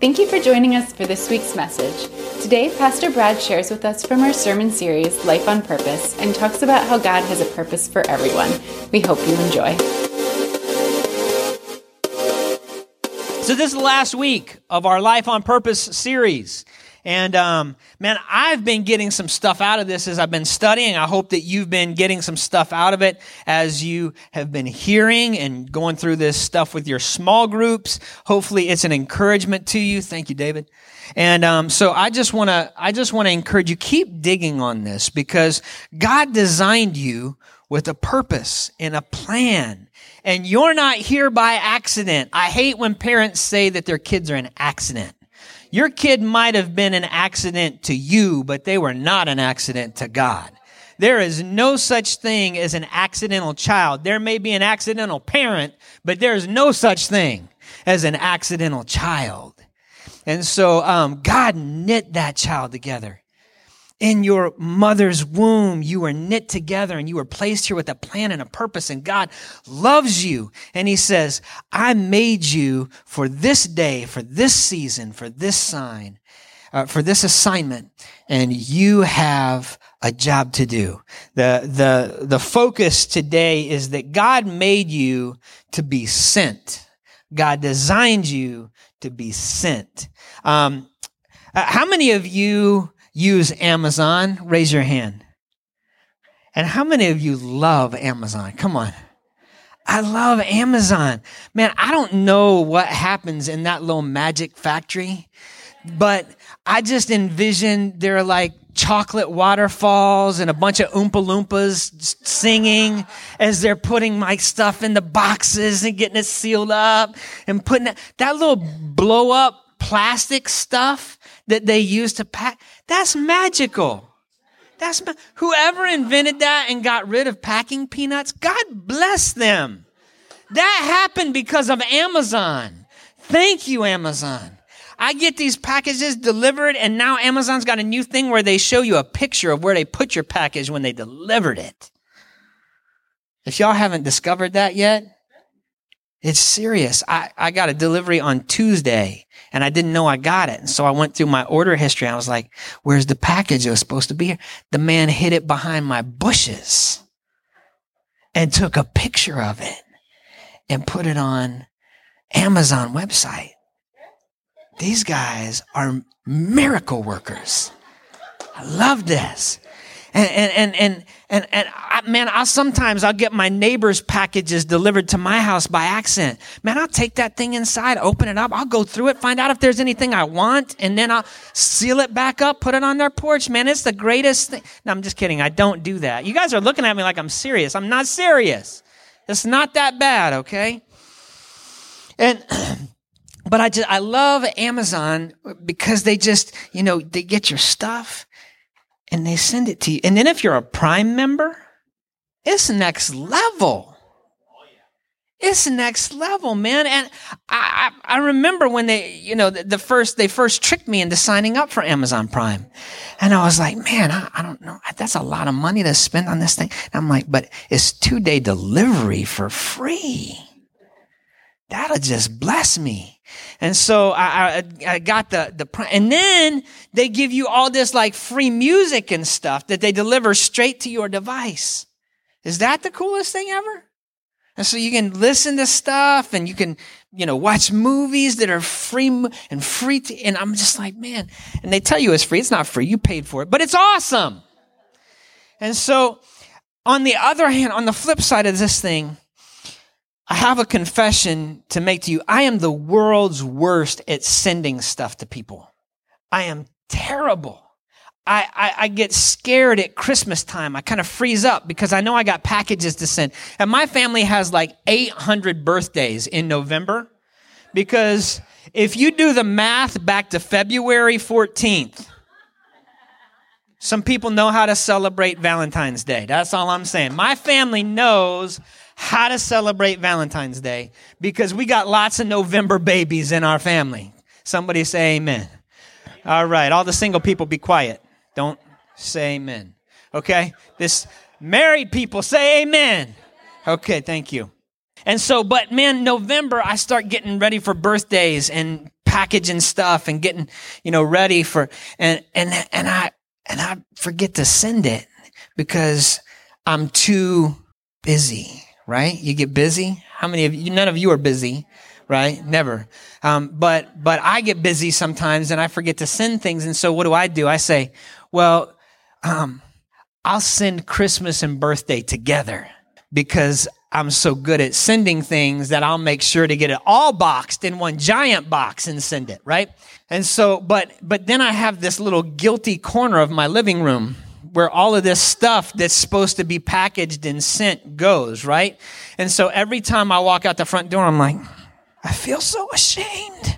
Thank you for joining us for this week's message. Today, Pastor Brad shares with us from our sermon series, Life on Purpose, and talks about how God has a purpose for everyone. We hope you enjoy. So, this is the last week of our Life on Purpose series. And um, man, I've been getting some stuff out of this as I've been studying. I hope that you've been getting some stuff out of it as you have been hearing and going through this stuff with your small groups. Hopefully, it's an encouragement to you. Thank you, David. And um, so I just want to I just want to encourage you keep digging on this because God designed you with a purpose and a plan. And you're not here by accident. I hate when parents say that their kids are an accident. Your kid might have been an accident to you, but they were not an accident to God. There is no such thing as an accidental child. There may be an accidental parent, but there is no such thing as an accidental child. And so um, God knit that child together in your mother's womb, you were knit together and you were placed here with a plan and a purpose and God loves you. And he says, I made you for this day, for this season, for this sign, uh, for this assignment. And you have a job to do. The, the, the focus today is that God made you to be sent. God designed you to be sent. Um, uh, how many of you use Amazon? Raise your hand. And how many of you love Amazon? Come on. I love Amazon. Man, I don't know what happens in that little magic factory, but I just envision there are like chocolate waterfalls and a bunch of Oompa Loompas singing as they're putting my stuff in the boxes and getting it sealed up and putting it, that little blow up plastic stuff that they use to pack. That's magical. That's ma- whoever invented that and got rid of packing peanuts. God bless them. That happened because of Amazon. Thank you, Amazon. I get these packages delivered, and now Amazon's got a new thing where they show you a picture of where they put your package when they delivered it. If y'all haven't discovered that yet, it's serious. I, I got a delivery on Tuesday and I didn't know I got it. And so I went through my order history. And I was like, where's the package? It was supposed to be here. The man hid it behind my bushes and took a picture of it and put it on Amazon website. These guys are miracle workers. I love this. And, and, and, and, and, I, man, I'll sometimes I'll get my neighbor's packages delivered to my house by accident. Man, I'll take that thing inside, open it up. I'll go through it, find out if there's anything I want, and then I'll seal it back up, put it on their porch. Man, it's the greatest thing. No, I'm just kidding. I don't do that. You guys are looking at me like I'm serious. I'm not serious. It's not that bad, okay? And, but I just, I love Amazon because they just, you know, they get your stuff and they send it to you. And then if you're a Prime member, it's next level. It's next level, man. And I, I, I remember when they, you know, the, the, first, they first tricked me into signing up for Amazon Prime. And I was like, man, I, I don't know. That's a lot of money to spend on this thing. And I'm like, but it's two day delivery for free. That'll just bless me. And so I, I, I, got the, the, and then they give you all this like free music and stuff that they deliver straight to your device. Is that the coolest thing ever? And so you can listen to stuff and you can, you know, watch movies that are free and free to, and I'm just like, man, and they tell you it's free. It's not free. You paid for it, but it's awesome. And so on the other hand, on the flip side of this thing, I have a confession to make to you. I am the world's worst at sending stuff to people. I am terrible. I, I, I, get scared at Christmas time. I kind of freeze up because I know I got packages to send. And my family has like 800 birthdays in November because if you do the math back to February 14th, some people know how to celebrate Valentine's Day. That's all I'm saying. My family knows how to celebrate Valentine's Day because we got lots of November babies in our family. Somebody say amen. All right. All the single people be quiet. Don't say amen. Okay. This married people say amen. Okay. Thank you. And so, but man, November, I start getting ready for birthdays and packaging stuff and getting, you know, ready for, and, and, and I, and I forget to send it because I'm too busy, right? You get busy. How many of you, none of you are busy, right? Never. Um, but, but I get busy sometimes and I forget to send things. And so what do I do? I say, well, um, I'll send Christmas and birthday together because I'm so good at sending things that I'll make sure to get it all boxed in one giant box and send it, right? And so, but, but then I have this little guilty corner of my living room where all of this stuff that's supposed to be packaged and sent goes, right? And so every time I walk out the front door, I'm like, I feel so ashamed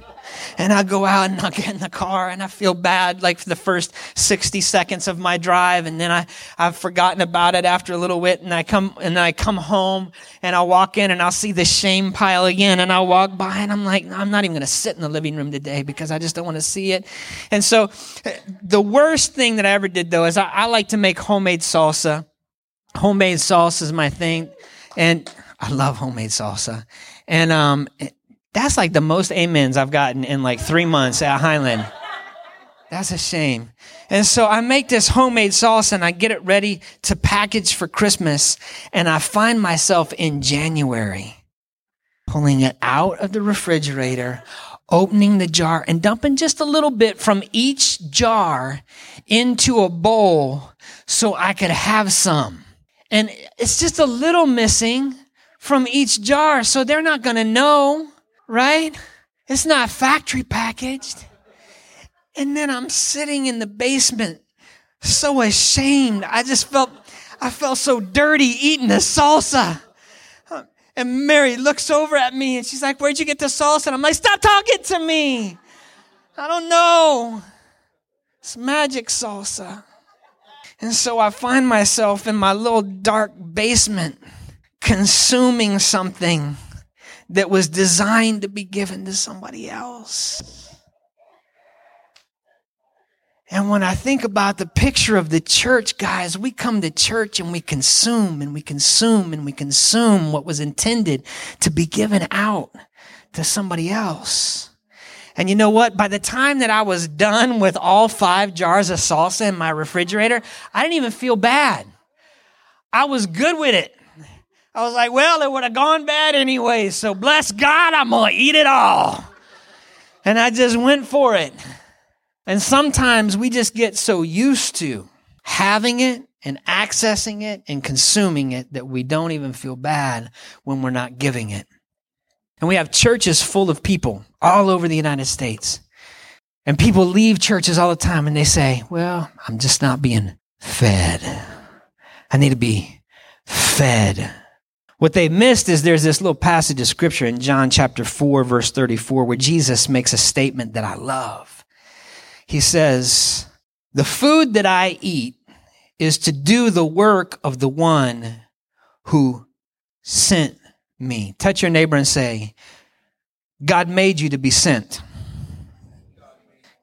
and I go out and I get in the car and I feel bad like for the first 60 seconds of my drive and then I, I've forgotten about it after a little bit and I come and I come home and I'll walk in and I'll see the shame pile again and I'll walk by and I'm like, I'm not even going to sit in the living room today because I just don't want to see it. And so the worst thing that I ever did though is I, I like to make homemade salsa. Homemade salsa is my thing. And I love homemade salsa. And, um, that's like the most amens I've gotten in like three months at Highland. That's a shame. And so I make this homemade sauce and I get it ready to package for Christmas. And I find myself in January pulling it out of the refrigerator, opening the jar and dumping just a little bit from each jar into a bowl so I could have some. And it's just a little missing from each jar. So they're not going to know right? It's not factory packaged. And then I'm sitting in the basement, so ashamed. I just felt, I felt so dirty eating the salsa. And Mary looks over at me and she's like, Where'd you get the salsa? And I'm like, Stop talking to me. I don't know. It's magic salsa. And so I find myself in my little dark basement consuming something that was designed to be given to somebody else. And when I think about the picture of the church, guys, we come to church and we consume and we consume and we consume what was intended to be given out to somebody else. And you know what? By the time that I was done with all five jars of salsa in my refrigerator, I didn't even feel bad. I was good with it. I was like, well, it would have gone bad anyway, so bless God, I'm going to eat it all. And I just went for it. And sometimes we just get so used to having it and accessing it and consuming it that we don't even feel bad when we're not giving it. And we have churches full of people all over the United States. And people leave churches all the time and they say, well, I'm just not being fed. I need to be fed. What they missed is there's this little passage of scripture in John chapter 4, verse 34, where Jesus makes a statement that I love. He says, The food that I eat is to do the work of the one who sent me. Touch your neighbor and say, God made you to be sent.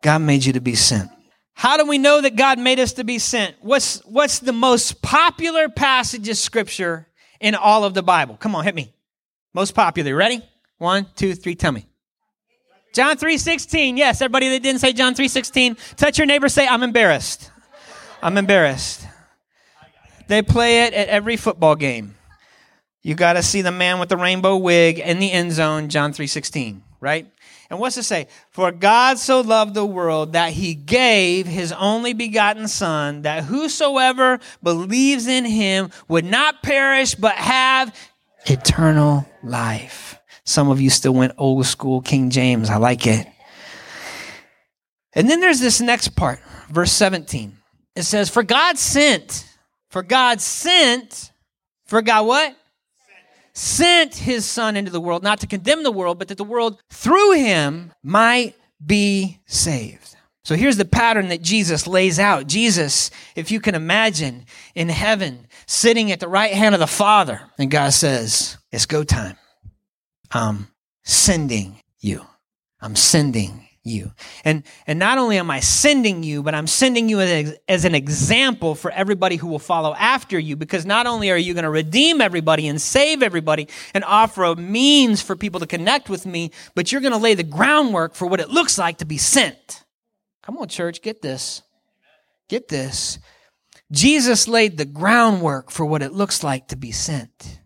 God made you to be sent. How do we know that God made us to be sent? What's, what's the most popular passage of scripture in all of the Bible? Come on, hit me. Most popular. Ready? One, two, three, tell me. John 3.16. Yes, everybody that didn't say John 3.16, touch your neighbor, say, I'm embarrassed. I'm embarrassed. They play it at every football game. You got to see the man with the rainbow wig in the end zone, John 3.16, right? And what's it say? For God so loved the world that he gave his only begotten Son, that whosoever believes in him would not perish, but have eternal life. Some of you still went old school King James. I like it. And then there's this next part, verse 17. It says, For God sent, for God sent, for God what? Sent his son into the world, not to condemn the world, but that the world through him might be saved. So here's the pattern that Jesus lays out. Jesus, if you can imagine, in heaven, sitting at the right hand of the Father, and God says, It's go time. I'm sending you. I'm sending you. And, and not only am I sending you, but I'm sending you as, as an example for everybody who will follow after you because not only are you going to redeem everybody and save everybody and offer a means for people to connect with me, but you're going to lay the groundwork for what it looks like to be sent. Come on, church, get this. Get this. Jesus laid the groundwork for what it looks like to be sent.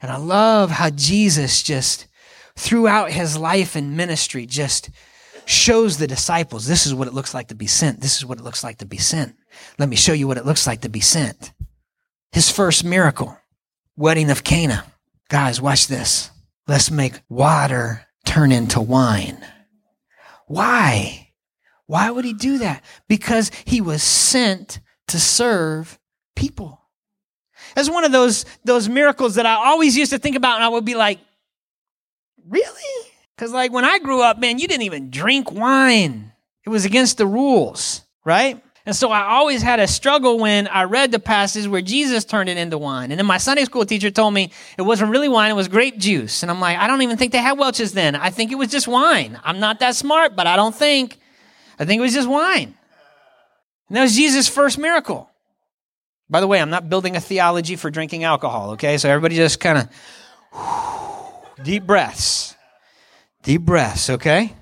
And I love how Jesus just, throughout his life and ministry, just shows the disciples this is what it looks like to be sent. This is what it looks like to be sent. Let me show you what it looks like to be sent. His first miracle, wedding of Cana. Guys, watch this. Let's make water turn into wine. Why? Why would he do that? Because he was sent to serve people. That's one of those, those miracles that I always used to think about, and I would be like, really? Because, like, when I grew up, man, you didn't even drink wine, it was against the rules, right? And so I always had a struggle when I read the passage where Jesus turned it into wine. And then my Sunday school teacher told me it wasn't really wine, it was grape juice. And I'm like, I don't even think they had Welch's then. I think it was just wine. I'm not that smart, but I don't think. I think it was just wine. And that was Jesus' first miracle. By the way, I'm not building a theology for drinking alcohol, okay? So everybody just kind of deep breaths. Deep breaths, okay?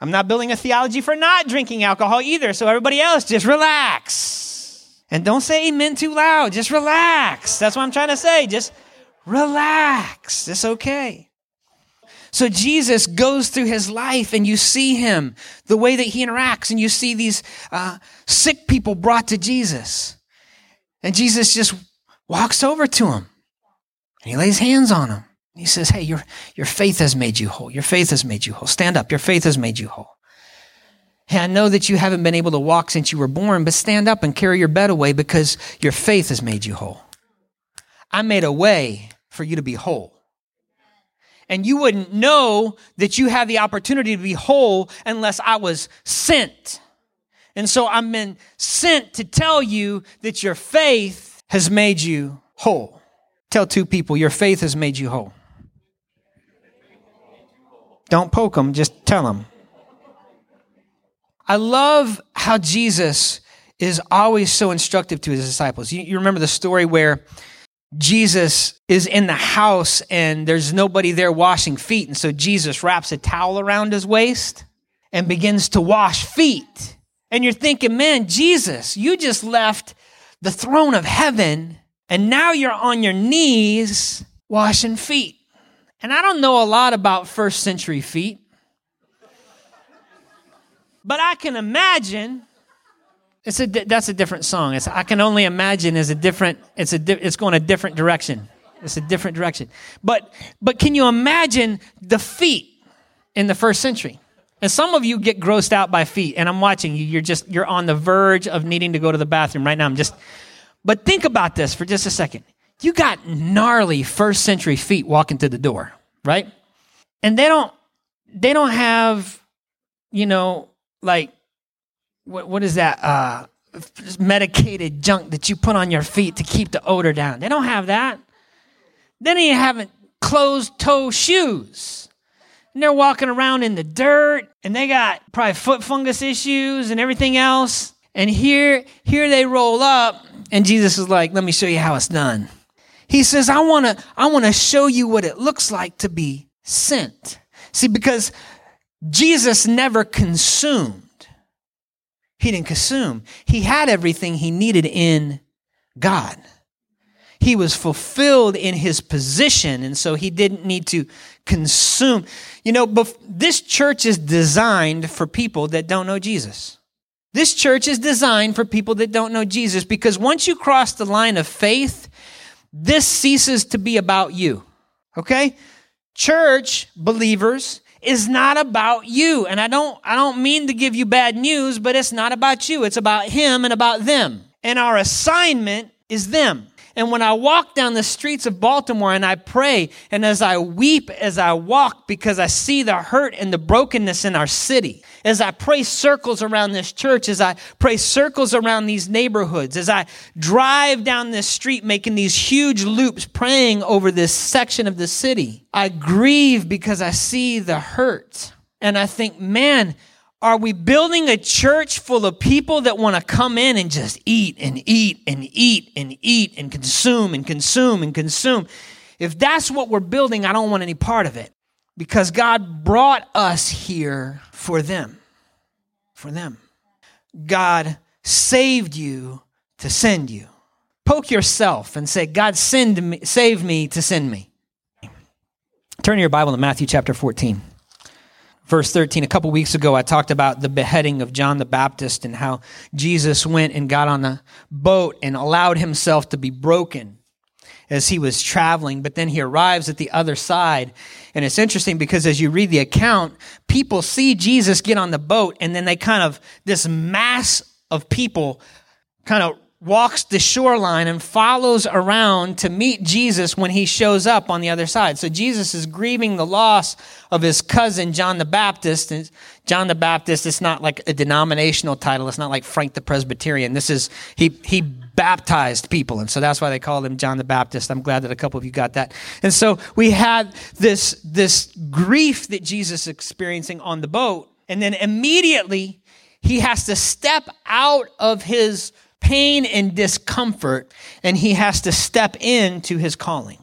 I'm not building a theology for not drinking alcohol either, so everybody else just relax. And don't say amen too loud, just relax. That's what I'm trying to say. Just relax. It's okay. So Jesus goes through his life and you see him, the way that he interacts, and you see these uh, sick people brought to Jesus. And Jesus just walks over to him and he lays hands on him. He says, Hey, your, your faith has made you whole. Your faith has made you whole. Stand up. Your faith has made you whole. Hey, I know that you haven't been able to walk since you were born, but stand up and carry your bed away because your faith has made you whole. I made a way for you to be whole. And you wouldn't know that you have the opportunity to be whole unless I was sent. And so I've been sent to tell you that your faith has made you whole. Tell two people, your faith has made you whole. Don't poke them, just tell them. I love how Jesus is always so instructive to his disciples. You, you, remember the story where Jesus is in the house and there's nobody there washing feet. And so Jesus wraps a towel around his waist and begins to wash feet. And you're thinking, man, Jesus, you just left the throne of heaven and now you're on your knees washing feet. And I don't know a lot about first century feet, but I can imagine. It's a that's a different song. It's I can only imagine is a different. It's a it's going a different direction. It's a different direction. But but can you imagine the feet in the first century? And some of you get grossed out by feet, and I'm watching you. You're just you're on the verge of needing to go to the bathroom right now. I'm just. But think about this for just a second you got gnarly first century feet walking through the door, right? And they don't they don't have, you know, like what what is that? Uh medicated junk that you put on your feet to keep the odor down. They don't have that. Then you haven't closed toe shoes. And they're walking around in the dirt and they got probably foot fungus issues and everything else. And here, here they roll up, and Jesus is like, let me show you how it's done. He says, I want to I want to show you what it looks like to be sent. See, because Jesus never consumed. He didn't consume. He had everything he needed in God. He was fulfilled in his position, and so he didn't need to consume. You know, this church is designed for people that don't know Jesus. This church is designed for people that don't know Jesus because once you cross the line of faith this ceases to be about you. Okay? Church believers is not about you. And I don't I don't mean to give you bad news, but it's not about you. It's about him and about them. And our assignment is them. And when I walk down the streets of Baltimore and I pray, and as I weep as I walk because I see the hurt and the brokenness in our city, as I pray circles around this church, as I pray circles around these neighborhoods, as I drive down this street making these huge loops praying over this section of the city, I grieve because I see the hurt. And I think, man, are we building a church full of people that want to come in and just eat and eat and eat and eat and consume and consume and consume? If that's what we're building, I don't want any part of it because God brought us here for them. For them. God saved you to send you. Poke yourself and say, God send me, saved me to send me. Turn your Bible to Matthew chapter 14. Verse 13. A couple weeks ago, I talked about the beheading of John the Baptist and how Jesus went and got on the boat and allowed himself to be broken as he was traveling, but then he arrives at the other side. And it's interesting because as you read the account, people see Jesus get on the boat and then they kind of, this mass of people kind of walks the shoreline and follows around to meet Jesus when he shows up on the other side. So Jesus is grieving the loss of his cousin, John the Baptist. And John the Baptist, it's not like a denominational title. It's not like Frank the Presbyterian. This is, he, he baptized people. And so that's why they called him John the Baptist. I'm glad that a couple of you got that. And so we had this, this grief that Jesus is experiencing on the boat. And then immediately he has to step out of his pain and discomfort and he has to step into his calling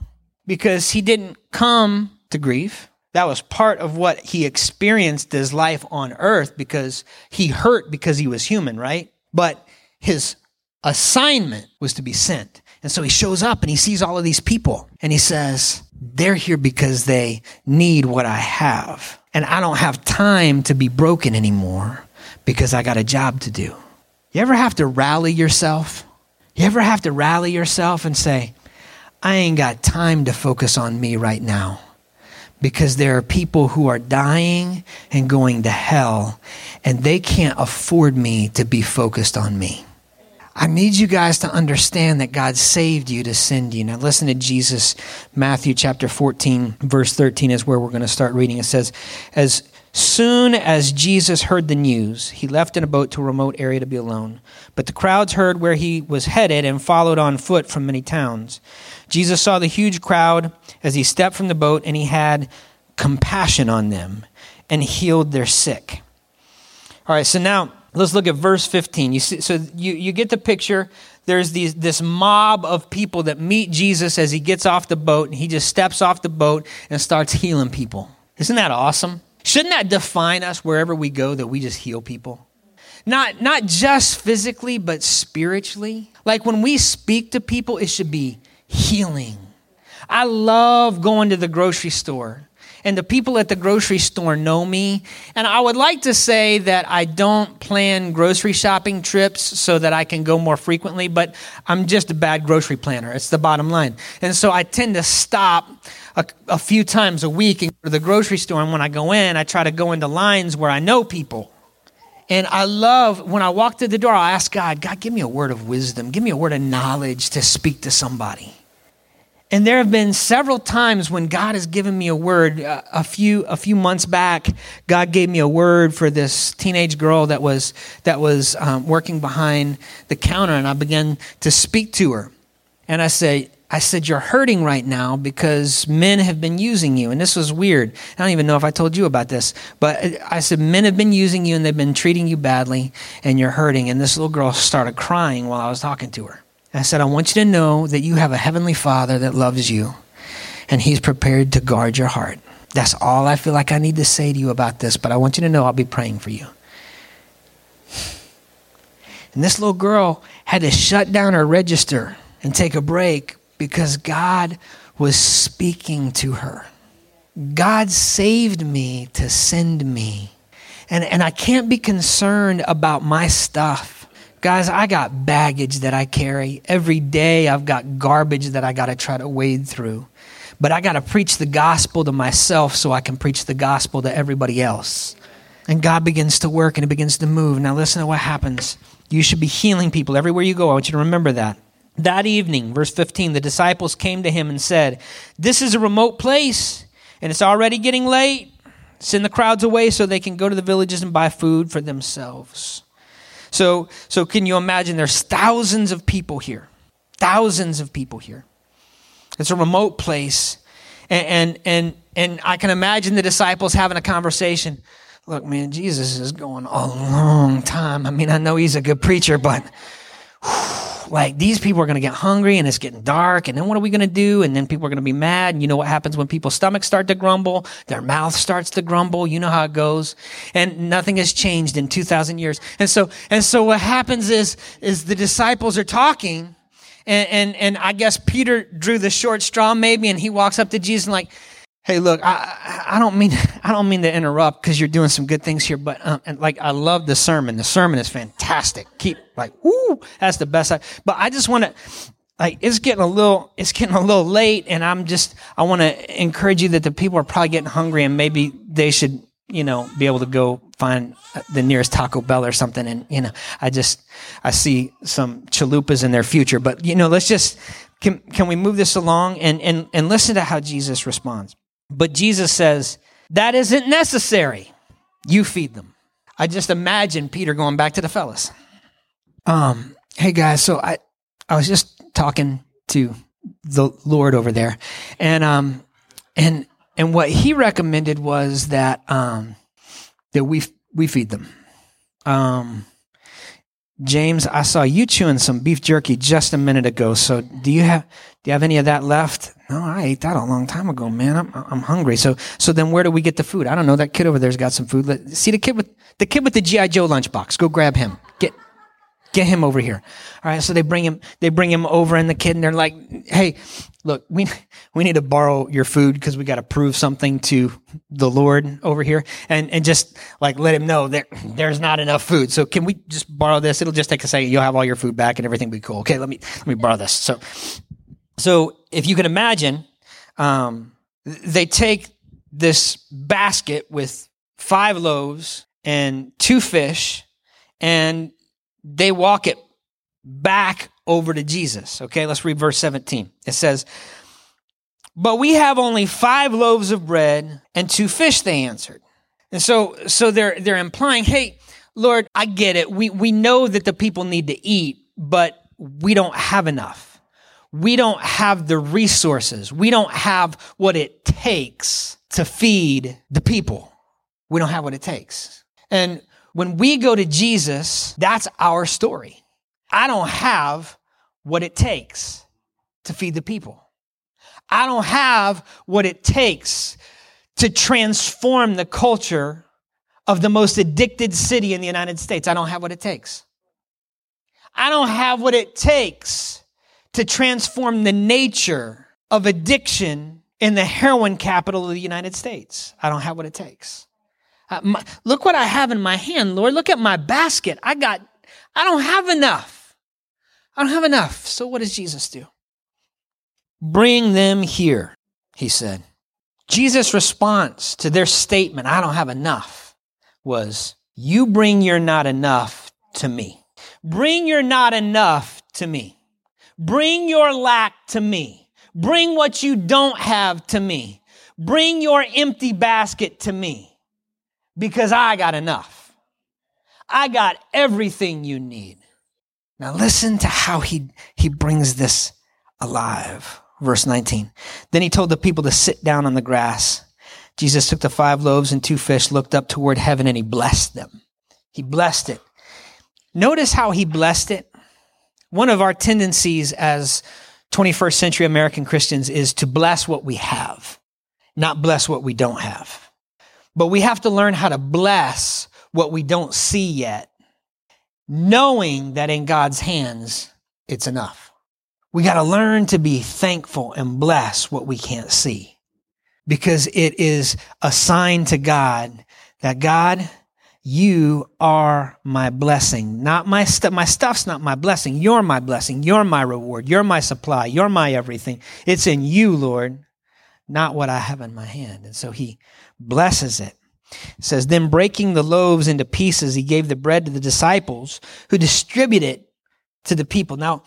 because he didn't come to grief. That was part of what he experienced his life on earth because he hurt because he was human, right? But his assignment was to be sent. And so he shows up and he sees all of these people and he says, they're here because they need what I have. And I don't have time to be broken anymore because I got a job to do. You ever have to rally yourself? You ever have to rally yourself and say, I ain't got time to focus on me right now because there are people who are dying and going to hell and they can't afford me to be focused on me. I need you guys to understand that God saved you to send you. Now, listen to Jesus. Matthew chapter 14, verse 13 is where we're going to start reading. It says, As soon as Jesus heard the news, he left in a boat to a remote area to be alone. But the crowds heard where he was headed and followed on foot from many towns. Jesus saw the huge crowd as he stepped from the boat, and he had compassion on them and healed their sick. All right, so now Let's look at verse 15. You see, so you, you get the picture. There's these, this mob of people that meet Jesus as he gets off the boat, and he just steps off the boat and starts healing people. Isn't that awesome? Shouldn't that define us wherever we go that we just heal people? Not, not just physically, but spiritually. Like when we speak to people, it should be healing. I love going to the grocery store and the people at the grocery store know me. And I would like to say that I don't plan grocery shopping trips so that I can go more frequently, but I'm just a bad grocery planner. It's the bottom line. And so I tend to stop a, a few times a week and go to the grocery store. And when I go in, I try to go into lines where I know people. And I love when I walk through the door, I'll ask God, God, give me a word of wisdom, give me a word of knowledge to speak to somebody. And there have been several times when God has given me a word. Uh, a few a few months back, God gave me a word for this teenage girl that was that was um, working behind the counter, and I began to speak to her. And I said, I said, You're hurting right now because men have been using you. And this was weird. I don't even know if I told you about this, but I said, Men have been using you and they've been treating you badly, and you're hurting. And this little girl started crying while I was talking to her. I said, I want you to know that you have a heavenly Father that loves you and he's prepared to guard your heart. That's all I feel like I need to say to you about this, but I want you to know I'll be praying for you. And this little girl had to shut down her register and take a break because God was speaking to her. God saved me to send me. And, and I can't be concerned about my stuff Guys, I got baggage that I carry. Every day I've got garbage that I got to try to wade through. But I got to preach the gospel to myself so I can preach the gospel to everybody else. And God begins to work and it begins to move. Now, listen to what happens. You should be healing people everywhere you go. I want you to remember that. That evening, verse 15, the disciples came to him and said, This is a remote place, and it's already getting late. Send the crowds away so they can go to the villages and buy food for themselves. So, so can you imagine there's thousands of people here, thousands of people here. It's a remote place. And, and, and, and I can imagine the disciples having a conversation. look, man, Jesus is going a long time. I mean, I know he's a good preacher, but like these people are going to get hungry and it's getting dark. And then what are we going to do? And then people are going to be mad. And you know what happens when people's stomachs start to grumble? Their mouth starts to grumble. You know how it goes. And nothing has changed in 2000 years. And so, and so what happens is, is the disciples are talking and, and, and I guess Peter drew the short straw maybe, and he walks up to Jesus and like, Hey, look, I, I don't mean, I don't mean to interrupt because you're doing some good things here, but, um, and like, I love the sermon. The sermon is fantastic. Keep like, whoo, that's the best. I, but I just want to, like, it's getting a little, it's getting a little late and I'm just, I want to encourage you that the people are probably getting hungry and maybe they should, you know, be able to go find the nearest Taco Bell or something. And, you know, I just, I see some chalupas in their future, but, you know, let's just, can, can we move this along and, and, and listen to how Jesus responds? But Jesus says, that isn't necessary. You feed them. I just imagine Peter going back to the fellas. Um, hey guys, so I, I was just talking to the Lord over there and, um, and, and what he recommended was that, um, that we, we feed them. Um, James, I saw you chewing some beef jerky just a minute ago. So do you have do you have any of that left? No, I ate that a long time ago, man. I'm I'm hungry. So so then where do we get the food? I don't know. That kid over there's got some food. Let, see the kid with the kid with the GI Joe lunchbox. Go grab him. Get him over here. All right. So they bring him, they bring him over and the kid and they're like, Hey, look, we, we need to borrow your food because we got to prove something to the Lord over here and, and just like let him know that there's not enough food. So can we just borrow this? It'll just take a second. You'll have all your food back and everything will be cool. Okay. Let me, let me borrow this. So, so if you can imagine, um, they take this basket with five loaves and two fish and they walk it back over to Jesus. Okay, let's read verse 17. It says, But we have only five loaves of bread and two fish, they answered. And so, so they're, they're implying, hey, Lord, I get it. We, we know that the people need to eat, but we don't have enough. We don't have the resources. We don't have what it takes to feed the people. We don't have what it takes. And when we go to Jesus, that's our story. I don't have what it takes to feed the people. I don't have what it takes to transform the culture of the most addicted city in the United States. I don't have what it takes. I don't have what it takes to transform the nature of addiction in the heroin capital of the United States. I don't have what it takes. Uh, my, look what I have in my hand, Lord. Look at my basket. I got, I don't have enough. I don't have enough. So what does Jesus do? Bring them here, he said. Jesus' response to their statement, I don't have enough, was, You bring your not enough to me. Bring your not enough to me. Bring your lack to me. Bring what you don't have to me. Bring your empty basket to me because I got enough. I got everything you need. Now listen to how he, he brings this alive. Verse 19. Then he told the people to sit down on the grass. Jesus took the five loaves and two fish, looked up toward heaven, and he blessed them. He blessed it. Notice how he blessed it. One of our tendencies as 21st century American Christians is to bless what we have, not bless what we don't have. But we have to learn how to bless what we don't see yet, knowing that in God's hands, it's enough. We got to learn to be thankful and bless what we can't see because it is a sign to God that God, you are my blessing, not my stuff. My stuff's not my blessing. You're my blessing. You're my reward. You're my supply. You're my everything. It's in you, Lord, not what I have in my hand. And so he blesses it. It says, Then breaking the loaves into pieces, he gave the bread to the disciples who distributed it to the people. Now,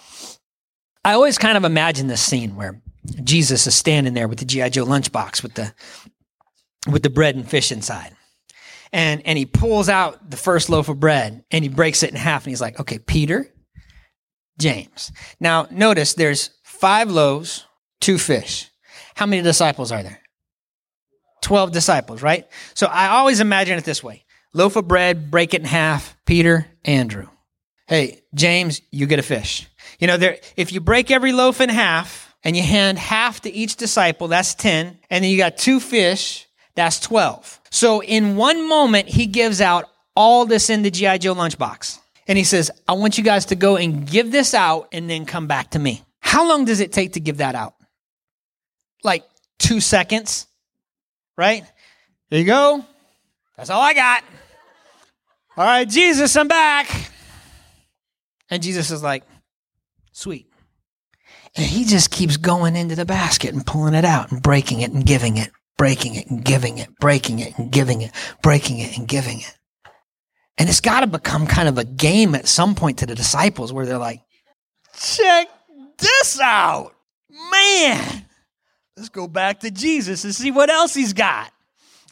I always kind of imagine this scene where Jesus is standing there with the G.I. Joe lunchbox with the with the bread and fish inside. And and he pulls out the first loaf of bread and he breaks it in half and he's like, okay, Peter, James. Now notice there's five loaves, two fish. How many disciples are there? 12 disciples, right? So I always imagine it this way loaf of bread, break it in half. Peter, Andrew. Hey, James, you get a fish. You know, there, if you break every loaf in half and you hand half to each disciple, that's 10. And then you got two fish, that's 12. So in one moment, he gives out all this in the G.I. Joe lunchbox. And he says, I want you guys to go and give this out and then come back to me. How long does it take to give that out? Like two seconds, right? There you go. That's all I got. All right, Jesus, I'm back. And Jesus is like, sweet. And he just keeps going into the basket and pulling it out and breaking it and giving it, breaking it and giving it, breaking it and giving it, breaking it and giving it. And it's got to become kind of a game at some point to the disciples where they're like, check this out. Man, let's go back to Jesus and see what else he's got.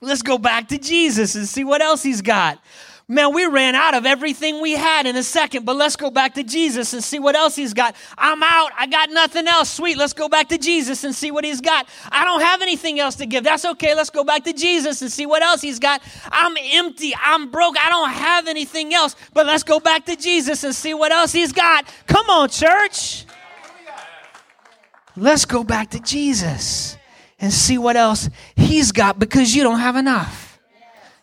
Let's go back to Jesus and see what else he's got. Man, we ran out of everything we had in a second, but let's go back to Jesus and see what else he's got. I'm out. I got nothing else. Sweet. Let's go back to Jesus and see what he's got. I don't have anything else to give. That's okay. Let's go back to Jesus and see what else he's got. I'm empty. I'm broke. I don't have anything else, but let's go back to Jesus and see what else he's got. Come on, church. Let's go back to Jesus and see what else he's got because you don't have enough.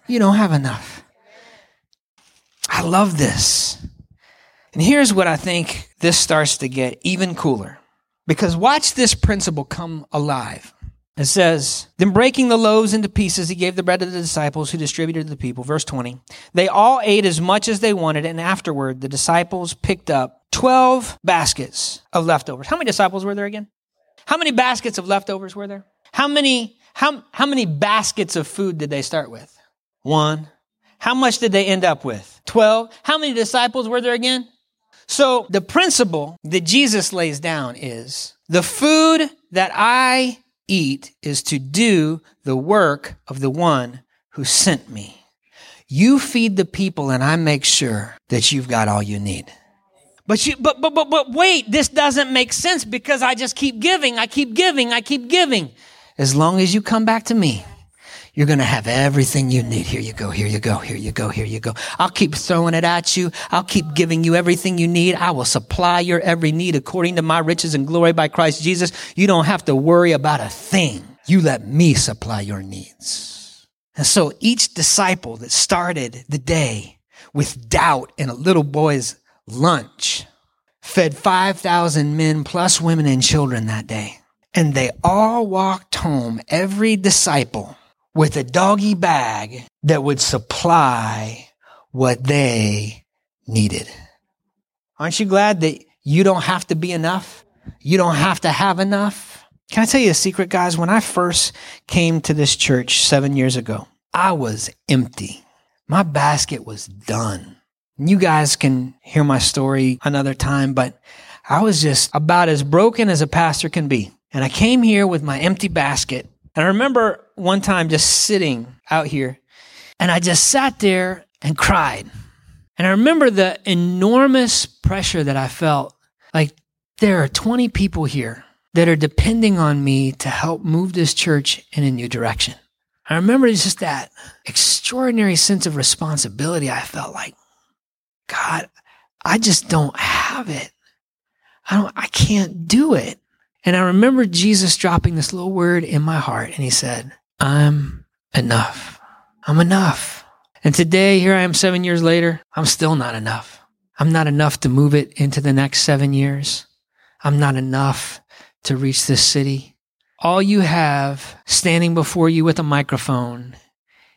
You don't have enough. I love this. And here's what I think this starts to get even cooler. Because watch this principle come alive. It says, Then breaking the loaves into pieces, he gave the bread to the disciples who distributed to the people. Verse 20. They all ate as much as they wanted, and afterward the disciples picked up 12 baskets of leftovers. How many disciples were there again? How many baskets of leftovers were there? How many, how, how many baskets of food did they start with? One. How much did they end up with? 12. How many disciples were there again? So the principle that Jesus lays down is the food that I eat is to do the work of the one who sent me. You feed the people and I make sure that you've got all you need. But you, but, but, but, but wait, this doesn't make sense because I just keep giving, I keep giving, I keep giving. As long as you come back to me, you're going to have everything you need. Here you go. Here you go. Here you go. Here you go. I'll keep throwing it at you. I'll keep giving you everything you need. I will supply your every need according to my riches and glory by Christ Jesus. You don't have to worry about a thing. You let me supply your needs. And so each disciple that started the day with doubt in a little boy's lunch fed 5,000 men plus women and children that day. And they all walked home, every disciple with a doggy bag that would supply what they needed. Aren't you glad that you don't have to be enough? You don't have to have enough? Can I tell you a secret, guys? When I first came to this church seven years ago, I was empty. My basket was done. You guys can hear my story another time, but I was just about as broken as a pastor can be. And I came here with my empty basket and I remember one time just sitting out here and I just sat there and cried. And I remember the enormous pressure that I felt. Like there are 20 people here that are depending on me to help move this church in a new direction. I remember just that extraordinary sense of responsibility. I felt like, God, I just don't have it. I don't, I can't do it. And I remember Jesus dropping this little word in my heart, and he said, I'm enough. I'm enough. And today, here I am seven years later, I'm still not enough. I'm not enough to move it into the next seven years. I'm not enough to reach this city. All you have standing before you with a microphone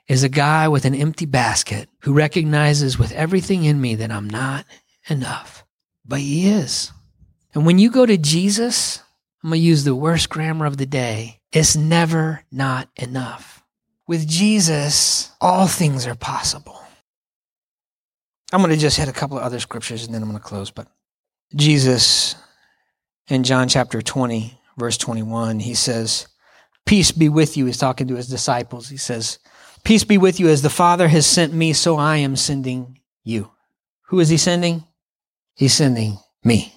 is a guy with an empty basket who recognizes with everything in me that I'm not enough. But he is. And when you go to Jesus, I'm going to use the worst grammar of the day. It's never not enough. With Jesus, all things are possible. I'm going to just hit a couple of other scriptures and then I'm going to close. But Jesus, in John chapter 20, verse 21, he says, Peace be with you. He's talking to his disciples. He says, Peace be with you as the Father has sent me, so I am sending you. Who is he sending? He's sending me.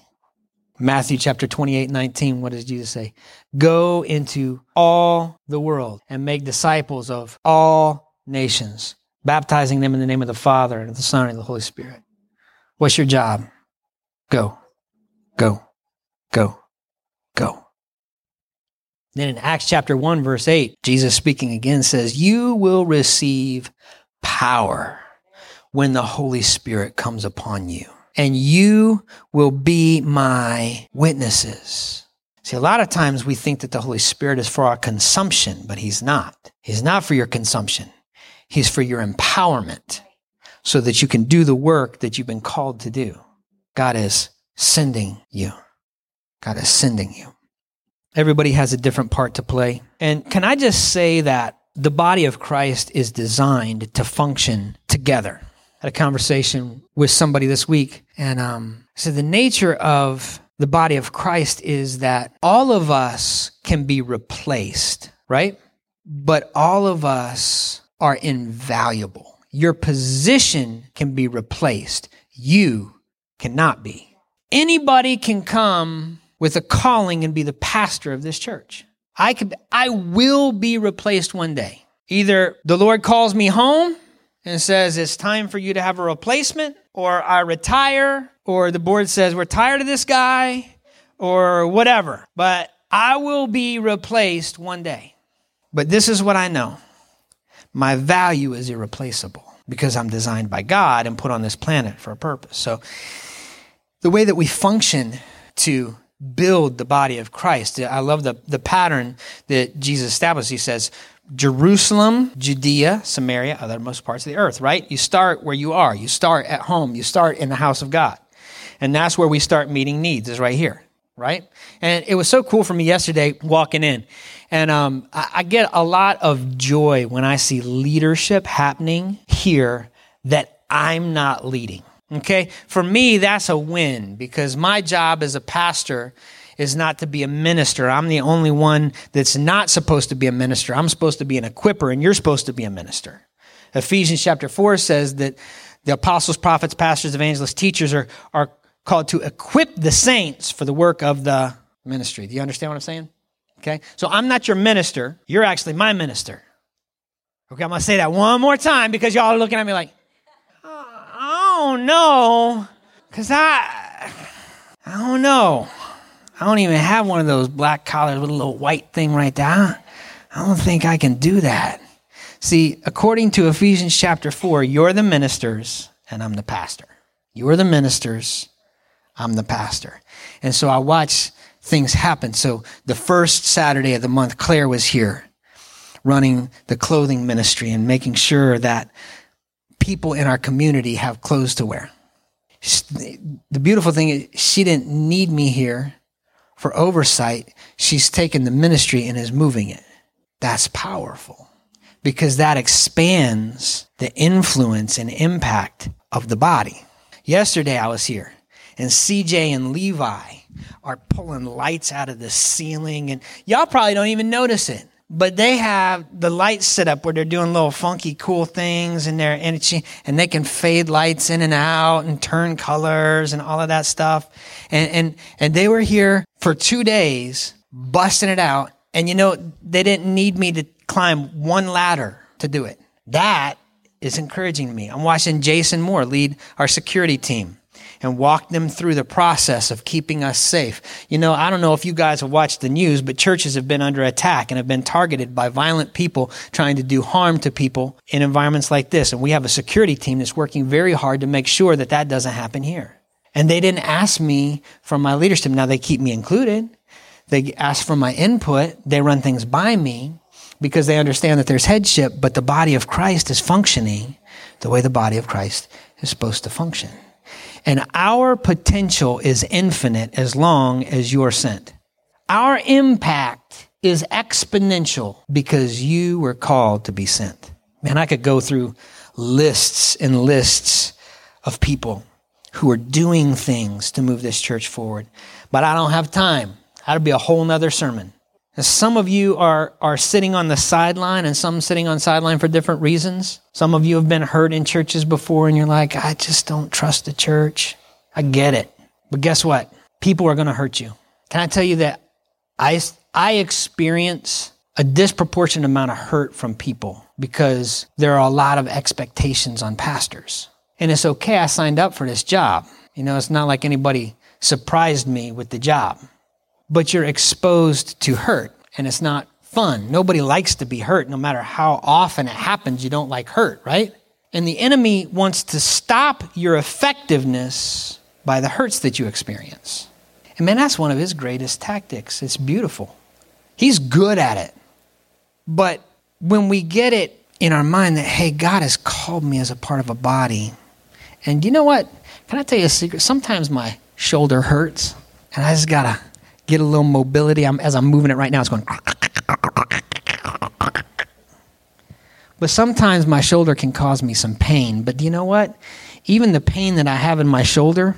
Matthew chapter 28, 19, what does Jesus say? Go into all the world and make disciples of all nations, baptizing them in the name of the Father and of the Son and of the Holy Spirit. What's your job? Go, go, go. Then in Acts chapter 1, verse 8, Jesus speaking again says, You will receive power when the Holy Spirit comes upon you, and you will be my witnesses. See, a lot of times we think that the Holy Spirit is for our consumption, but He's not. He's not for your consumption. He's for your empowerment so that you can do the work that you've been called to do. God is sending you. God is sending you. Everybody has a different part to play. And can I just say that the body of Christ is designed to function together? I had a conversation with somebody this week, and um, so the nature of the body of Christ is that all of us can be replaced, right? But all of us are invaluable. Your position can be replaced. You cannot be. Anybody can come with a calling and be the pastor of this church. I could, I will be replaced one day. Either the Lord calls me home and says it's time for you to have a replacement, or I retire, or the board says we're tired of this guy, or whatever. But I will be replaced one day. But this is what I know my value is irreplaceable because I'm designed by God and put on this planet for a purpose. So the way that we function to build the body of Christ. I love the, the pattern that Jesus established. He says, Jerusalem, Judea, Samaria, othermost parts of the earth, right? You start where you are. You start at home. You start in the house of God. And that's where we start meeting needs, is right here, right? And it was so cool for me yesterday walking in. And um, I, I get a lot of joy when I see leadership happening here that I'm not leading. Okay? For me, that's a win because my job as a pastor is not to be a minister. I'm the only one that's not supposed to be a minister. I'm supposed to be an equiper, and you're supposed to be a minister. Ephesians chapter 4 says that the apostles, prophets, pastors, evangelists, teachers are, are called to equip the saints for the work of the ministry. Do you understand what I'm saying? Okay? So I'm not your minister. You're actually my minister. Okay, I'm going to say that one more time because y'all are looking at me like, don't know, cause I, I don't know. I don't even have one of those black collars with a little white thing right there. I don't think I can do that. See, according to Ephesians chapter 4, you're the ministers and I'm the pastor. You're the ministers, I'm the pastor. And so I watch things happen. So the first Saturday of the month, Claire was here running the clothing ministry and making sure that people in our community have clothes to wear. The beautiful thing is, she didn't need me here for oversight. She's taken the ministry and is moving it. That's powerful because that expands the influence and impact of the body. Yesterday I was here and CJ and Levi are pulling lights out of the ceiling and y'all probably don't even notice it but they have the lights set up where they're doing little funky cool things and they're and, and they can fade lights in and out and turn colors and all of that stuff. And and and they were here for two days busting it out. And you know they didn't need me to climb one ladder to do it. That is encouraging me. I'm watching jason moore lead our security team and walk them through the process of keeping us safe. You know, I don't know if you guys have watched the news, but churches have been under attack and have been targeted by violent people trying to do harm to people in environments like this. And we have a security team that's working very hard to make sure that that doesn't happen here. And they didn't ask me for my leadership. Now they keep me included. They ask for my input. They run things by me because they understand that there's headship, but the body of Christ is functioning the way the body of Christ is supposed to function. And our potential is infinite as long as you're sent. Our impact is exponential because you were called to be sent. Man, I could go through lists and lists of people who are doing things to move this church forward, but I don't have time. That'd be a whole nother sermon. Some of you are, are sitting on the sideline and some sitting on sideline for different reasons. Some of you have been hurt in churches before and you're like, I just don't trust the church. I get it. But guess what? People are going to hurt you. Can I tell you that I, I experience a disproportionate amount of hurt from people because there are a lot of expectations on pastors. And it's okay, I signed up for this job. You know, it's not like anybody surprised me with the job. But you're exposed to hurt, and it's not fun. Nobody likes to be hurt, no matter how often it happens, you don't like hurt, right? And the enemy wants to stop your effectiveness by the hurts that you experience. And man, that's one of his greatest tactics. It's beautiful. He's good at it. But when we get it in our mind that, hey, God has called me as a part of a body, and you know what? Can I tell you a secret? Sometimes my shoulder hurts, and I just gotta get a little mobility. I'm, as I'm moving it right now, it's going. But sometimes my shoulder can cause me some pain. But do you know what? Even the pain that I have in my shoulder,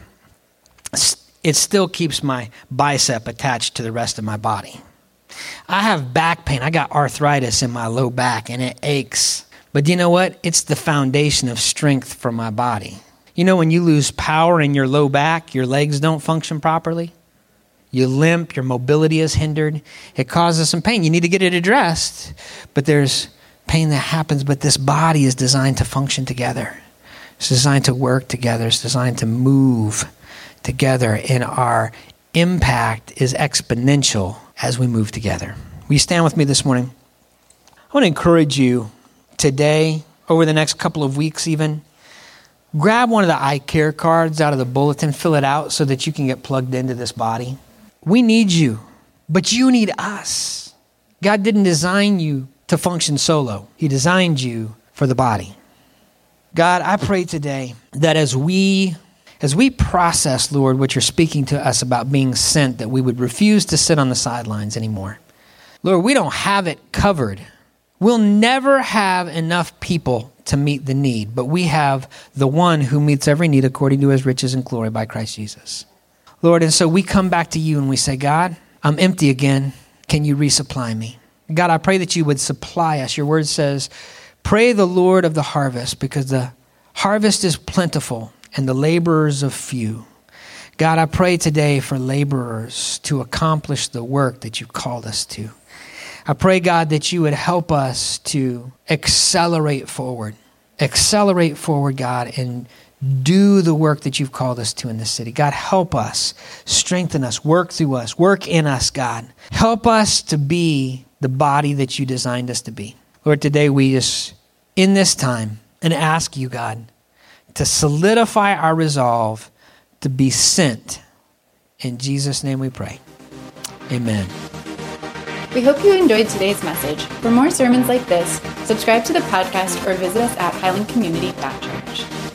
it still keeps my bicep attached to the rest of my body. I have back pain. I got arthritis in my low back and it aches. But do you know what? It's the foundation of strength for my body. You know, when you lose power in your low back, your legs don't function properly. You limp, your mobility is hindered. It causes some pain. You need to get it addressed. But there's pain that happens, but this body is designed to function together. It's designed to work together. It's designed to move together. And our impact is exponential as we move together. Will you stand with me this morning? I want to encourage you today, over the next couple of weeks, even. Grab one of the eye care cards out of the bulletin, fill it out so that you can get plugged into this body. We need you, but you need us. God didn't design you to function solo, He designed you for the body. God, I pray today that as we as we process, Lord, what you're speaking to us about being sent, that we would refuse to sit on the sidelines anymore. Lord, we don't have it covered. We'll never have enough people to meet the need, but we have the one who meets every need according to his riches and glory by Christ Jesus. Lord, and so we come back to you and we say, God, I'm empty again. Can you resupply me? God, I pray that you would supply us. Your word says, Pray the Lord of the harvest because the harvest is plentiful and the laborers are few. God, I pray today for laborers to accomplish the work that you've called us to. I pray, God, that you would help us to accelerate forward. Accelerate forward, God, and do the work that you've called us to in this city. God, help us, strengthen us, work through us, work in us, God. Help us to be the body that you designed us to be. Lord, today we just, in this time, and ask you, God, to solidify our resolve to be sent. In Jesus' name we pray. Amen. We hope you enjoyed today's message. For more sermons like this, subscribe to the podcast or visit us at highlandcommunity.church.